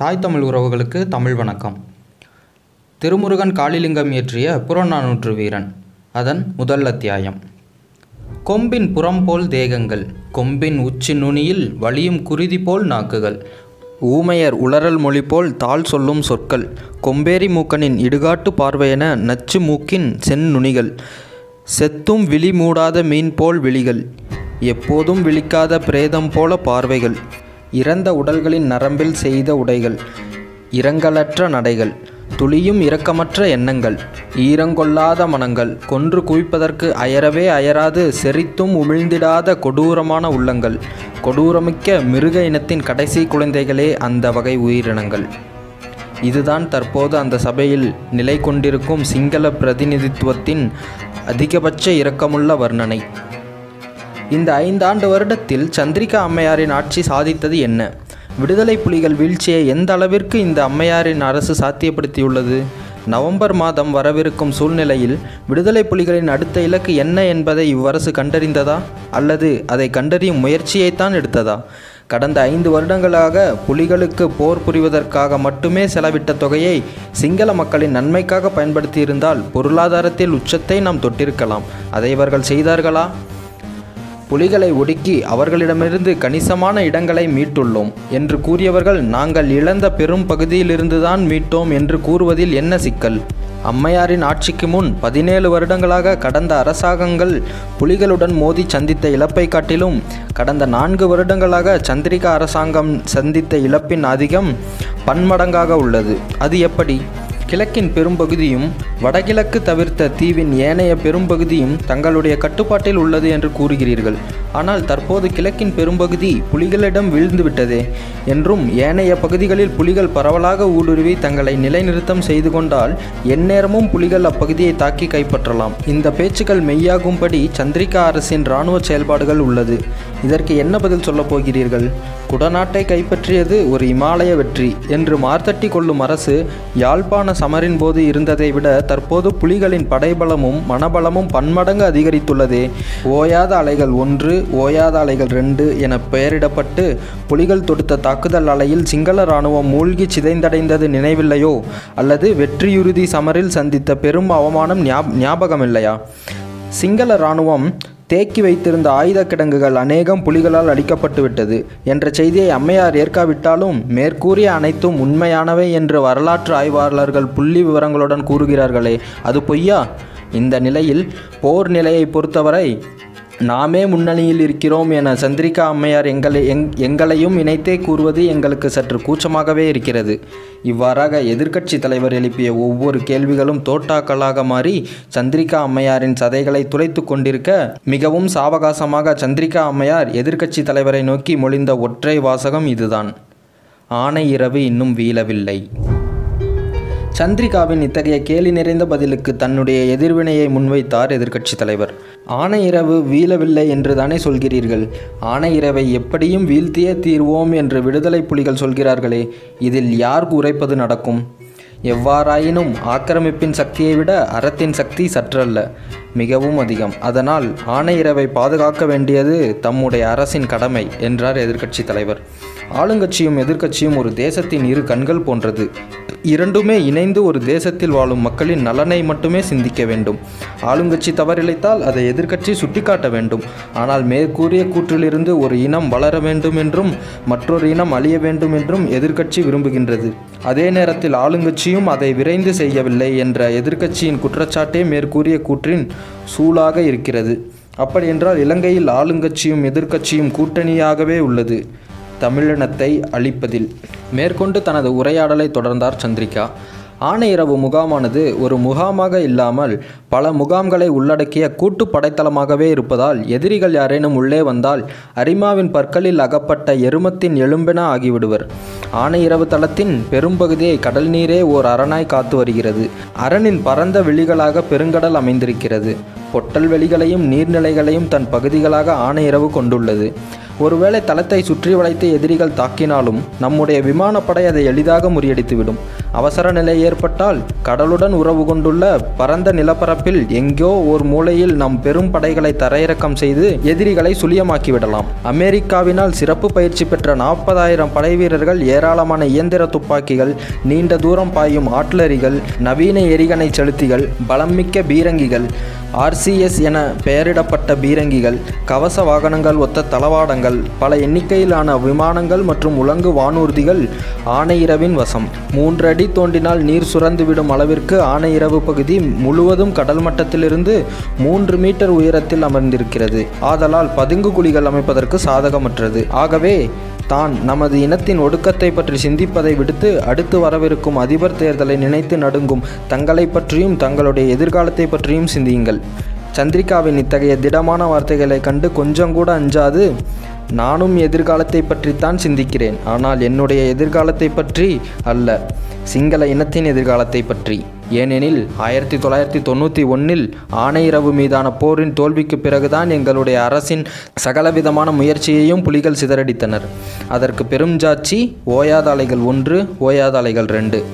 தாய் தமிழ் உறவுகளுக்கு தமிழ் வணக்கம். திருமுருகன் காளிலிங்கம் இயற்றிய புறநானூற்று வீரன் அதன் முதல் அத்தியாயம். கொம்பின் புறம் போல் தேகங்கள் கொம்பின் உச்சி நுனியில் வலியும் குருதி போல் நாக்குகள் ஊமையர் உளறல் மொழி போல் தாள் சொல்லும் சொற்கள் கொம்பேரி மூக்கனின் இடுகாட்டு பார்வையென நச்சு மூக்கின் செந்நுனிகள் செத்தும் விழி மூடாத மீன் போல் விழிகள் எப்போதும் விழிக்காத பிரேதம் போல பார்வைகள். இறந்த உடல்களின் நரம்பில் செய்த உடைகள் இரங்கலற்ற நடைகள் துளியும் இரக்கமற்ற எண்ணங்கள் ஈரங்கொள்ளாத மனங்கள் கொன்று குவிப்பதற்கு அயரவே அயராது செறித்தும் உமிழ்ந்திடாத கொடூரமான உள்ளங்கள் கொடூரமிக்க மிருக இனத்தின் கடைசி குழந்தைகளே அந்த வகை உயிரினங்கள். இதுதான் தற்போது அந்த சபையில் நிலை கொண்டிருக்கும் சிங்கள பிரதிநிதித்துவத்தின் அதிகபட்ச இரக்கமுள்ள வர்ணனை. இந்த ஐந்தாண்டு வருடத்தில் சந்திரிகா அம்மையாரின் ஆட்சி சாதித்தது என்ன? விடுதலை புலிகள் வீழ்ச்சியை எந்த அளவிற்கு இந்த அம்மையாரின் அரசு சாத்தியப்படுத்தியுள்ளது? நவம்பர் மாதம் வரவிருக்கும் சூழ்நிலையில் விடுதலை புலிகளின் அடுத்த இலக்கு என்ன என்பதை இவ்வரசு கண்டறிந்ததா? அல்லது அதை கண்டறியும் முயற்சியைத்தான் எடுத்ததா? கடந்த ஐந்து வருடங்களாக புலிகளுக்கு போர் புரிவதற்காக மட்டுமே செலவிட்ட தொகையை சிங்கள மக்களின் நன்மைக்காக பயன்படுத்தியிருந்தால் பொருளாதாரத்தில் உச்சத்தை நாம் தொட்டிருக்கலாம். அதை இவர்கள் செய்தார்களா? புலிகளை ஒடுக்கி அவர்களிடமிருந்து கணிசமான இடங்களை மீட்டுள்ளோம் என்று கூறியவர்கள் நாங்கள் இழந்த பெரும் பகுதியிலிருந்துதான் மீட்டோம் என்று கூறுவதில் என்ன சிக்கல்? அம்மையாரின் ஆட்சிக்கு முன் பதினேழு வருடங்களாக கடந்த அரசாங்கங்கள் புலிகளுடன் மோதி சந்தித்த இழப்பை காட்டிலும் கடந்த நான்கு வருடங்களாக சந்திரிகா அரசாங்கம் சந்தித்த இழப்பின் அதிகம் பன்மடங்காக உள்ளது. அது எப்படி? கிழக்கின் பெரும்பகுதியும் வடகிழக்கு தவிர்த்த தீவின் ஏனைய பெரும்பகுதியும் தங்களுடைய கட்டுப்பாட்டில் உள்ளது என்று கூறுகிறீர்கள். ஆனால் தற்போது கிழக்கின் பெரும்பகுதி புலிகளிடம் வீழ்ந்துவிட்டதே என்றும் ஏனைய பகுதிகளில் புலிகள் பரவலாக ஊடுருவி தங்களை நிலைநிறுத்தம் செய்து கொண்டால் எந்நேரமும் புலிகள் அப்பகுதியை தாக்கி கைப்பற்றலாம். இந்த பேச்சுக்கள் மெய்யாகும்படி சந்திரிகா அரசின் இராணுவ செயல்பாடுகள் உள்ளது. இதற்கு என்ன பதில் சொல்லப் போகிறீர்கள்? குடநாட்டை கைப்பற்றியது ஒரு இமாலய வெற்றி என்று மார்த்தட்டி கொள்ளும் அரசு யாழ்ப்பாண சமரின் போது இருந்ததை விட தற்போது புலிகளின் படைபலமும் மனபலமும் பன்மடங்கு அதிகரித்துள்ளதே. ஓயாத அலைகள் ஒன்று ஓயாத அலைகள் ரெண்டு என பெயரிடப்பட்டு புலிகள் தொடுத்த தாக்குதல் அலையில் சிங்கள இராணுவம் மூழ்கி சிதைந்தடைந்தது நினைவில்லையோ? அல்லது வெற்றியுறுதி சமரில் சந்தித்த பெரும் அவமானம் ஞாபகமில்லையா? சிங்கள இராணுவம் தேக்கி வைத்திருந்த ஆயுத கிடங்குகள் அநேகம் புலிகளால் அடிக்கப்பட்டுவிட்டது என்ற செய்தியை அம்மையார் ஏற்காவிட்டாலும் மேற்கூறிய அனைத்தும் உண்மையானவை என்று வரலாற்று ஆய்வாளர்கள் புள்ளி விவரங்களுடன் கூறுகிறார்களே. அது பொய்யா? இந்த நிலையில் போர் நிலையை பொறுத்தவரை நாமே முன்னணியில் இருக்கிறோம் என சந்திரிகா அம்மையார் எங்களை எங் எங்களையும் இணைத்தே கூறுவது எங்களுக்கு சற்று கூச்சமாகவே இருக்கிறது. இவ்வாறாக எதிர்க்கட்சி தலைவர் எழுப்பிய ஒவ்வொரு கேள்விகளும் தோட்டாக்களாக மாறி சந்திரிகா அம்மையாரின் சதைகளை துளைத்து கொண்டிருக்க மிகவும் சாவகாசமாக சந்திரிகா அம்மையார் எதிர்க்கட்சி தலைவரை நோக்கி மொழிந்த ஒற்றை வாசகம் இதுதான். ஆனை இரவு இன்னும் வீழவில்லை. சந்திரிகாவின் இத்தகைய கேலி நிறைந்த பதிலுக்கு தன்னுடைய எதிர்வினையை முன்வைத்தார் எதிர்க்கட்சித் தலைவர். ஆனை இரவு வீழவில்லை என்று தானே சொல்கிறீர்கள்? ஆனை இரவை எப்படியும் வீழ்த்தியே தீர்வோம் என்று விடுதலை புலிகள் சொல்கிறார்களே இதில் யார் உரைப்பது நடக்கும்? எவ்வாறாயினும் ஆக்கிரமிப்பின் சக்தியை விட அறத்தின் சக்தி சற்றல்ல மிகவும் அதிகம். அதனால் ஆனை இரவை பாதுகாக்க வேண்டியது தம்முடைய அரசின் கடமை என்றார் எதிர்க்கட்சி தலைவர். ஆளுங்கட்சியும் எதிர்க்கட்சியும் ஒரு தேசத்தின் இரு கண்கள் போன்றது. இரண்டுமே இணைந்து ஒரு தேசத்தில் வாழும் மக்களின் நலனை மட்டுமே சிந்திக்க வேண்டும். ஆளுங்கட்சி தவறிழைத்தால் அதை எதிர்க்கட்சி சுட்டிக்காட்ட வேண்டும். ஆனால் மேற்கூறிய கூற்றிலிருந்து ஒரு இனம் வளர வேண்டும் என்றும் மற்றொரு இனம் அழிய வேண்டும் என்றும் எதிர்க்கட்சி விரும்புகின்றது. அதே நேரத்தில் ஆளுங்கட்சி கட்சியும் அதை விரைந்து செய்யவில்லை என்ற எதிர்க்கட்சியின் குற்றச்சாட்டே மேற்கூறிய கூற்றின் சூளாக இருக்கிறது. அப்படியென்றால் இலங்கையில் ஆளுங்கட்சியும் எதிர்க்கட்சியும் கூட்டணியாகவே உள்ளது. தமிழினத்தை அழிப்பதில். மேற்கொண்டு தனது உரையாடலை தொடர்ந்தார் சந்திரிகா. ஆணையிரவு முகாமானது ஒரு முகாமாக இல்லாமல் பல முகாம்களை உள்ளடக்கிய கூட்டு படைத்தளமாகவே இருப்பதால் எதிரிகள் யாரேனும் உள்ளே வந்தால் அரிமாவின் பற்களில் அகப்பட்ட எருமத்தின் எலும்பென ஆகிவிடுவர். ஆணையிரவு தளத்தின் பெரும்பகுதியை கடல் நீரே ஓர் அரணாய் காத்து வருகிறது. அரணின் பரந்த வெளிகளாக பெருங்கடல் அமைந்திருக்கிறது. பொட்டல் வெளிகளையும் நீர்நிலைகளையும் தன் பகுதிகளாக ஆணையிரவு கொண்டுள்ளது. ஒருவேளை தளத்தை சுற்றி வளைத்து எதிரிகள் தாக்கினாலும் நம்முடைய விமானப்படை அதை எளிதாக முறியடித்துவிடும். அவசர நிலை ஏற்பட்டால் கடலுடன் உறவு கொண்டுள்ள பரந்த நிலப்பரப்பில் எங்கோ ஒரு மூலையில் நம் பெரும் படைகளை தரையிறக்கம் செய்து எதிரிகளை சுழியமாக்கிவிடலாம். அமெரிக்காவினால் சிறப்பு பயிற்சி பெற்ற நாற்பதாயிரம் படை வீரர்கள் ஏராளமான இயந்திர துப்பாக்கிகள் நீண்ட தூரம் பாயும் ஆட்லரிகள் நவீன எரிகணை செலுத்திகள் பலம்மிக்க பீரங்கிகள் ஆர்சிஎஸ் என பெயரிடப்பட்ட பீரங்கிகள் கவச வாகனங்கள் ஒத்த தளவாடங்கள் பல எண்ணிக்கையிலான விமானங்கள் மற்றும் உலங்கு வானூர்திகள் ஆனையிரவின் வசம். மூன்றடி தோண்டினால் நீர் சுரந்துவிடும் அளவிற்கு ஆனையிரவு பகுதி முழுவதும் கடல் மட்டத்திலிருந்து மூன்று மீட்டர் உயரத்தில் அமர்ந்திருக்கிறது. ஆதலால் பதுங்கு குழிகள் அமைப்பதற்கு சாதகமற்றது. ஆகவே தான் நமது இனத்தின் ஒடுக்கத்தை பற்றி சிந்திப்பதை விடுத்து அடுத்து வரவிருக்கும் அதிபர் தேர்தலை நினைத்து நடுங்கும் தங்களை பற்றியும் தங்களுடைய எதிர்காலத்தை பற்றியும் சிந்தியுங்கள். சந்திரிகாவின் இத்தகைய திடமான வார்த்தைகளை கண்டு கொஞ்சம் கூட அஞ்சாது நானும் எதிர்காலத்தை பற்றித்தான் சிந்திக்கிறேன். ஆனால் என்னுடைய எதிர்காலத்தை பற்றி அல்ல. சிங்கள இனத்தின் எதிர்காலத்தை பற்றி. ஏனெனில் ஆயிரத்தி தொள்ளாயிரத்தி தொண்ணூற்றி ஒன்றில் ஆணையரவு மீதான போரின் தோல்விக்கு பிறகுதான் எங்களுடைய அரசின் சகலவிதமான முயற்சியையும் புலிகள் சிதறடித்தனர். அதற்கு பெரும் ஜாட்சி ஓயாத அலைகள் ஒன்று ஓயாதாலைகள் ரெண்டு.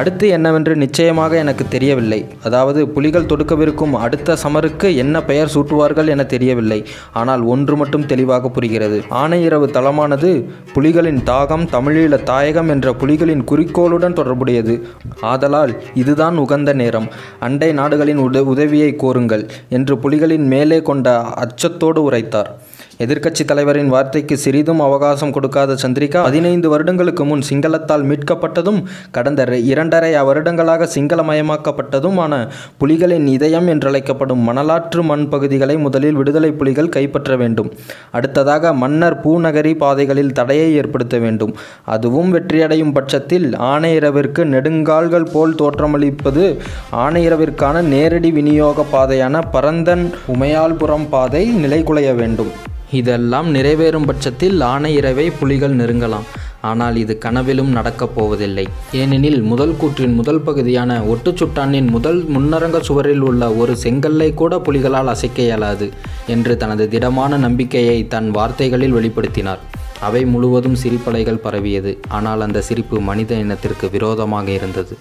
அடுத்து என்னவென்று நிச்சயமாக எனக்கு தெரியவில்லை. அதாவது புலிகள் தொடுக்கவிருக்கும் அடுத்த சமருக்கு என்ன பெயர் சூட்டுவார்கள் என தெரியவில்லை. ஆனால் ஒன்று மட்டும் தெளிவாக புரிகிறது. ஆனையிரவு தளமானது புலிகளின் தாகம் தமிழீழ தாயகம் என்ற புலிகளின் குறிக்கோளுடன் தொடர்புடையது. ஆதலால் இதுதான் உகந்த நேரம். அண்டை நாடுகளின் உத உதவியை கோருங்கள் என்று புலிகளின் மேலே கொண்ட அச்சத்தோடு உரைத்தார். எதிர்க்கட்சி தலைவரின் வார்த்தைக்கு சிறிதும் அவகாசம் கொடுக்காத சந்திரிகா பதினைந்து வருடங்களுக்கு முன் சிங்களத்தால் மீட்கப்பட்டதும் கடந்த இரண்டரை வருடங்களாக சிங்களமயமாக்கப்பட்டதுமான புலிகளின் இதயம் என்றழைக்கப்படும் மணலாற்று மண் பகுதிகளை முதலில் விடுதலை புலிகள் கைப்பற்ற வேண்டும். அடுத்ததாக மன்னர் பூநகரி பாதைகளில் தடையை ஏற்படுத்த வேண்டும். அதுவும் வெற்றியடையும் பட்சத்தில் ஆணையரவிற்கு நெடுங்கால்கள் போல் தோற்றமளிப்பது ஆணையரவிற்கான நேரடி விநியோக பாதையான பரந்தன் உமையால்புரம் பாதை நிலைகுலைய வேண்டும். இதெல்லாம் நிறைவேறும் பட்சத்தில் ஆணையிரவை புலிகள் நெருங்கலாம். ஆனால் இது கனவிலும் நடக்கப் போவதில்லை. ஏனெனில் முதல் கூற்றின் முதல் பகுதியான ஒட்டுச்சுட்டானின் முதல் முன்னரங்க சுவரில் உள்ள ஒரு செங்கல்லை கூட புலிகளால் அசைக்க இயலாது என்று தனது திடமான நம்பிக்கையை தன் வார்த்தைகளில் வெளிப்படுத்தினார். அவை முழுவதும் சிரிப்பலைகள் பரவியது. ஆனால் அந்த சிரிப்பு மனித இனத்திற்கு விரோதமாக இருந்தது.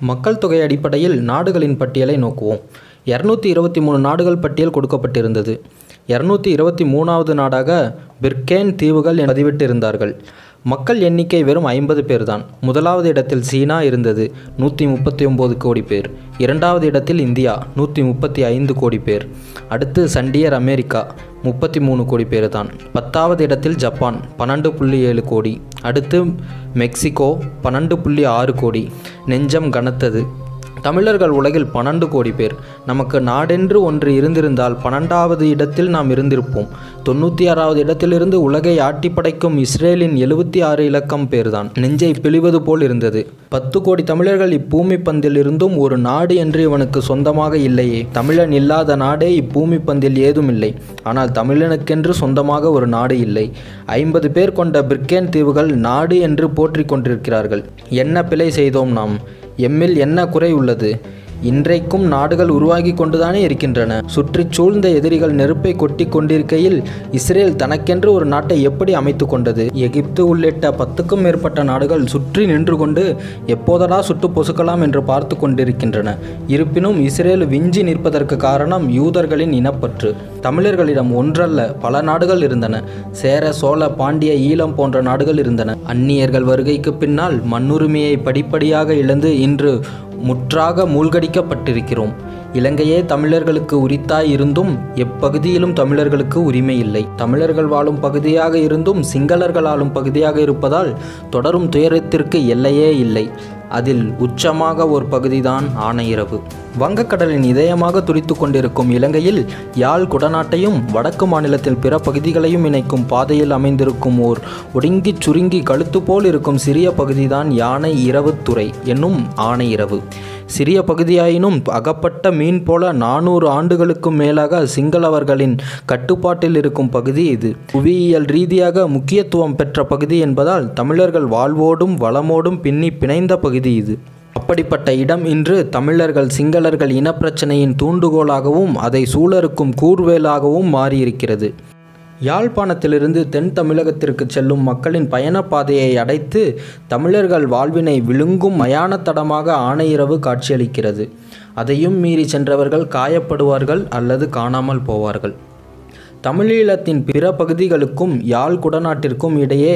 மக்கள் தொகை அடிப்படையில் நாடுகளின் பட்டியலை நோக்குவோம். இரநூத்தி இருபத்தி மூணு நாடுகள் பட்டியல் கொடுக்கப்பட்டிருந்தது. இரநூத்தி இருபத்தி மூணாவது நாடாக பிர்கேன் தீவுகள் என பதிவிட்டிருந்தார்கள். மக்கள் எண்ணிக்கை வெறும் ஐம்பது பேர் தான் முதலாவது இடத்தில் சீனா இருந்தது நூற்றி முப்பத்தி ஒம்பது கோடி பேர். இரண்டாவது இடத்தில் இந்தியா நூற்றி முப்பத்தி ஐந்து கோடி பேர். அடுத்து சண்டியர் அமெரிக்கா முப்பத்தி மூணு கோடி பேர் தான் பத்தாவது இடத்தில் ஜப்பான் பன்னெண்டு புள்ளி ஏழு கோடி. அடுத்து மெக்சிகோ பன்னெண்டு புள்ளி ஆறு கோடி. நெஞ்சம் கனத்தது தமிழர்கள் உலகில் பன்னெண்டு கோடி பேர். நமக்கு நாடென்று ஒன்று இருந்திருந்தால் பன்னெண்டாவது இடத்தில் நாம் இருந்திருப்போம். தொண்ணூற்றி ஆறாவது இடத்திலிருந்து உலகை ஆட்டி படைக்கும் இஸ்ரேலின் எழுபத்தி ஆறு இலக்கம் பேர்தான். நெஞ்சை பிழிவது போல் இருந்தது. பத்து கோடி தமிழர்கள் இப்பூமி பந்தில் இருந்தும் ஒரு நாடு என்று இவனுக்கு சொந்தமாக இல்லையே. தமிழன் இல்லாத நாடே இப்பூமி பந்தில் ஏதும் இல்லை ஆனால் தமிழனுக்கென்று சொந்தமாக ஒரு நாடு இல்லை. ஐம்பது பேர் கொண்ட பிரிக்கேன் தீவுகள் நாடு என்று போற்றிக் கொண்டிருக்கிறார்கள். என்ன பிழை செய்தோம் நாம்? எம்மில் என்ன குறை உள்ளது? இன்றைக்கும் நாடுகள் உருவாகி கொண்டுதானே இருக்கின்றன. சுற்றிச் சூழ்ந்த எதிரிகள் நெருப்பை கொட்டி கொண்டிருக்கையில் இஸ்ரேல் தனக்கென்று ஒரு நாட்டை எப்படி அமைத்து கொண்டது? எகிப்து உள்ளிட்ட பத்துக்கும் மேற்பட்ட நாடுகள் சுற்றி நின்று கொண்டு எப்போதடா சுட்டு பொசுக்கலாம் என்று பார்த்து கொண்டிருக்கின்றன. இருப்பினும் இஸ்ரேல் விஞ்சி நிற்பதற்கு காரணம் யூதர்களின் இனப்பற்று. தமிழர்களிடம் ஒன்றல்ல பல நாடுகள் இருந்தன. சேர சோழ பாண்டிய ஈழம் போன்ற நாடுகள் இருந்தன. அந்நியர்கள் வருகைக்கு பின்னால் மண்ணுரிமையை படிப்படியாக இழந்து இன்று முற்றாக மூழ்கடிக்கப்பட்டிருக்கிறோம். இலங்கையே தமிழர்களுக்கு உரித்தாய் இருந்தும் எப்பகுதியிலும் தமிழர்களுக்கு உரிமை இல்லை. தமிழர்கள் வாழும் பகுதியாக இருந்தும் சிங்களர்கள் ஆளும் பகுதியாக இருப்பதால் தொடரும் துயரத்திற்கு எல்லையே இல்லை. அதில் உச்சமாக ஒரு பகுதிதான் ஆனையிரவு. வங்கக்கடலின் இதயமாக துடித்து கொண்டிருக்கும் இலங்கையில் யாழ் குடநாட்டையும் வடக்கு மாநிலத்தில் பிற பகுதிகளையும் இணைக்கும் பாதையில் அமைந்திருக்கும் ஓர் ஒடுங்கிச் சுருங்கி கழுத்து போல் இருக்கும் சிறிய பகுதிதான் யானை இரவுத்துறை என்னும் ஆனையிரவு. சிறிய பகுதியாயினும் அகப்பட்ட மீன் போல நானூறு ஆண்டுகளுக்கும் மேலாக சிங்களவர்களின் கட்டுப்பாட்டில் இருக்கும் பகுதி இது. புவியியல் ரீதியாக முக்கியத்துவம் பெற்ற பகுதி என்பதால் தமிழர்கள் வாழ்வோடும் வளமோடும் பின்னி பிணைந்த பகுதி இது. அப்படிப்பட்ட இடம் இன்று தமிழர்கள் சிங்களர்கள் இனப்பிரச்சனையின் தூண்டுகோலாகவும் அதை சூழருக்கும் கூர்வேலாகவும் மாறியிருக்கிறது. யாழ்ப்பாணத்திலிருந்து தென் தமிழகத்திற்கு செல்லும் மக்களின் பயணப் பாதையை அடைத்து தமிழர்கள் வாழ்வினை விழுங்கும் மயான தடமாக ஆணையிரவு காட்சியளிக்கிறது. அதையும் மீறி சென்றவர்கள் காயப்படுவார்கள் அல்லது காணாமல் போவார்கள். தமிழீழத்தின் பிற பகுதிகளுக்கும் யாழ் குடநாட்டிற்கும் இடையே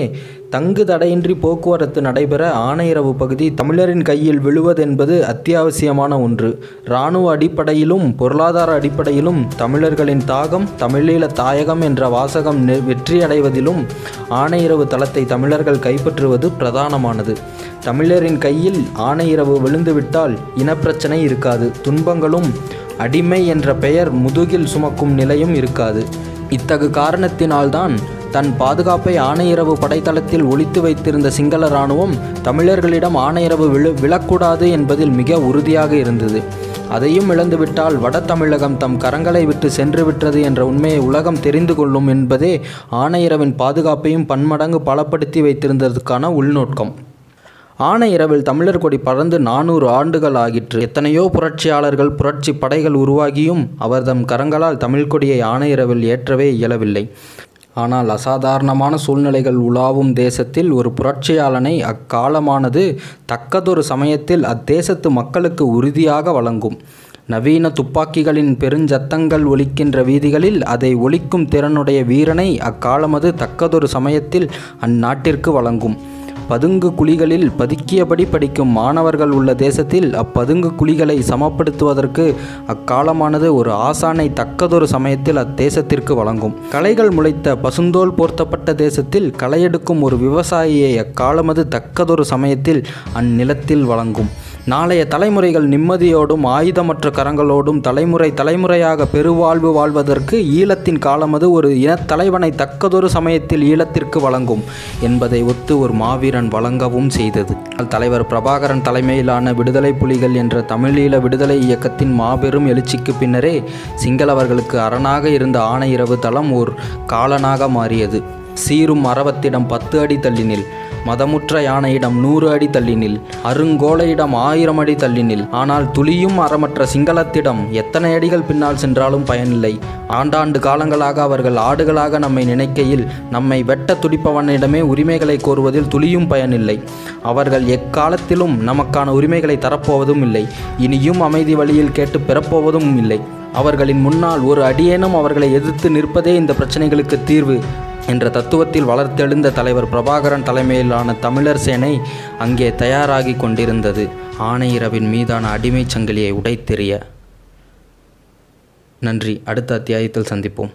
தங்கு தடையின்றி போக்குவரத்து நடைபெற ஆணையரவு பகுதி தமிழரின் கையில் விழுவதென்பது அத்தியாவசியமான ஒன்று. இராணுவ அடிப்படையிலும் பொருளாதார அடிப்படையிலும் தமிழர்களின் தாகம் தமிழீழ தாயகம் என்ற வாசகம் வெற்றியடைவதிலும் ஆணையரவு தளத்தை தமிழர்கள் கைப்பற்றுவது பிரதானமானது. தமிழரின் கையில் ஆணையரவு விழுந்துவிட்டால் இனப்பிரச்சனை இருக்காது. துன்பங்களும் அடிமை என்ற பெயர் முதுகில் சுமக்கும் நிலையும் இருக்காது. இத்தகு காரணத்தினால்தான் தன் பாதுகாப்பை ஆணையரவு படைத்தளத்தில் ஒழித்து வைத்திருந்த சிங்கள இராணுவம் தமிழர்களிடம் ஆணையரவு விழு விழக்கூடாது என்பதில் மிக உறுதியாக இருந்தது. அதையும் இழந்துவிட்டால் வட தமிழகம் தம் கரங்களை விட்டு சென்று விட்டது என்ற உண்மையை உலகம் தெரிந்து கொள்ளும் என்பதே ஆணையரவின் பாதுகாப்பையும் பன்மடங்கு பலப்படுத்தி வைத்திருந்ததற்கான உள்நோக்கம். ஆணையரவில் தமிழர் கொடி பறந்து நானூறு ஆண்டுகள் ஆகிற்று. எத்தனையோ புரட்சியாளர்கள் புரட்சி படைகள் உருவாகியும் அவர்தம் கரங்களால் தமிழ் கொடியை ஆணையரவில் ஏற்றவே இயலவில்லை. ஆனால் அசாதாரணமான சூழ்நிலைகள் உலாவும் தேசத்தில் ஒரு புரட்சியாளனை அக்காலமானது தக்கதொரு சமயத்தில் அத்தேசத்து மக்களுக்கு உறுதியாக வழங்கும். நவீன துப்பாக்கிகளின் பெருஞ்சத்தங்கள் ஒலிக்கின்ற வீதிகளில் அதை ஒலிக்கும் திறனுடைய வீரனை அக்காலமது தக்கதொரு சமயத்தில் அந்நாட்டிற்கு வழங்கும். பதுங்கு குழிகளில் பதுக்கியபடி படிக்கும் மாணவர்கள் உள்ள தேசத்தில் அப்பதுங்கு குழிகளை சமப்படுத்துவதற்கு அக்காலமானது ஒரு ஆசானை தக்கதொரு சமயத்தில் அத்தேசத்திற்கு வழங்கும். களைகள் முளைத்த பசுந்தோல் போர்த்தப்பட்ட தேசத்தில் களையெடுக்கும் ஒரு விவசாயியை அக்காலமது தக்கதொரு சமயத்தில் அந்நிலத்தில் வழங்கும். நாளைய தலைமுறைகள் நிம்மதியோடும் ஆயுதமற்ற கரங்களோடும் தலைமுறை தலைமுறையாக பெருவாழ்வு வாழ்வதற்கு ஈழத்தின் காலமது ஒரு இனத்தலைவனை தக்கதொரு சமயத்தில் ஈழத்திற்கு வழங்கும் என்பதை ஒத்து ஒரு மாவீரன் வழங்கவும் செய்தது. தலைவர் பிரபாகரன் தலைமையிலான விடுதலை புலிகள் என்ற தமிழீழ விடுதலை இயக்கத்தின் மாபெரும் எழுச்சிக்கு பின்னரே சிங்களவர்களுக்கு அரணாக இருந்த ஆணையிரவு தளம் ஓர் காலனாக மாறியது. சீரும் அரவத்திடம் பத்து அடி தள்ளினில் மதமுற்ற யானையிடம் நூறு அடி தள்ளினில் அருங்கோலையிடம் ஆயிரம் அடி தள்ளினில். ஆனால் துளியும் அறமற்ற சிங்களத்திடம் எத்தனை அடிகள் பின்னால் சென்றாலும் பயனில்லை. ஆண்டாண்டு காலங்களாக அவர்கள் ஆடுகளாக நம்மை நினைக்கையில் நம்மை வெட்ட துடிப்பவனிடமே உரிமைகளை கோருவதில் துளியும் பயனில்லை. அவர்கள் எக்காலத்திலும் நமக்கான உரிமைகளை தரப்போவதும் இல்லை. இனியும் அமைதி வழியில் கேட்டு பெறப்போவதும் இல்லை. அவர்களின் முன்னால் ஒரு அடியேனும் அவர்களை எதிர்த்து நிற்பதே இந்த பிரச்சனைகளுக்கு தீர்வு. என்ற தத்துவத்தில் வளர்த்தெழுந்த தலைவர் பிரபாகரன் தலைமையிலான தமிழர் சேனை அங்கே தயாராகி கொண்டிருந்தது. ஆணையரவின் மீதான அடிமைச் சங்கிலியை உடைத்தெறிய. நன்றி. அடுத்த அத்தியாயத்தில் சந்திப்போம்.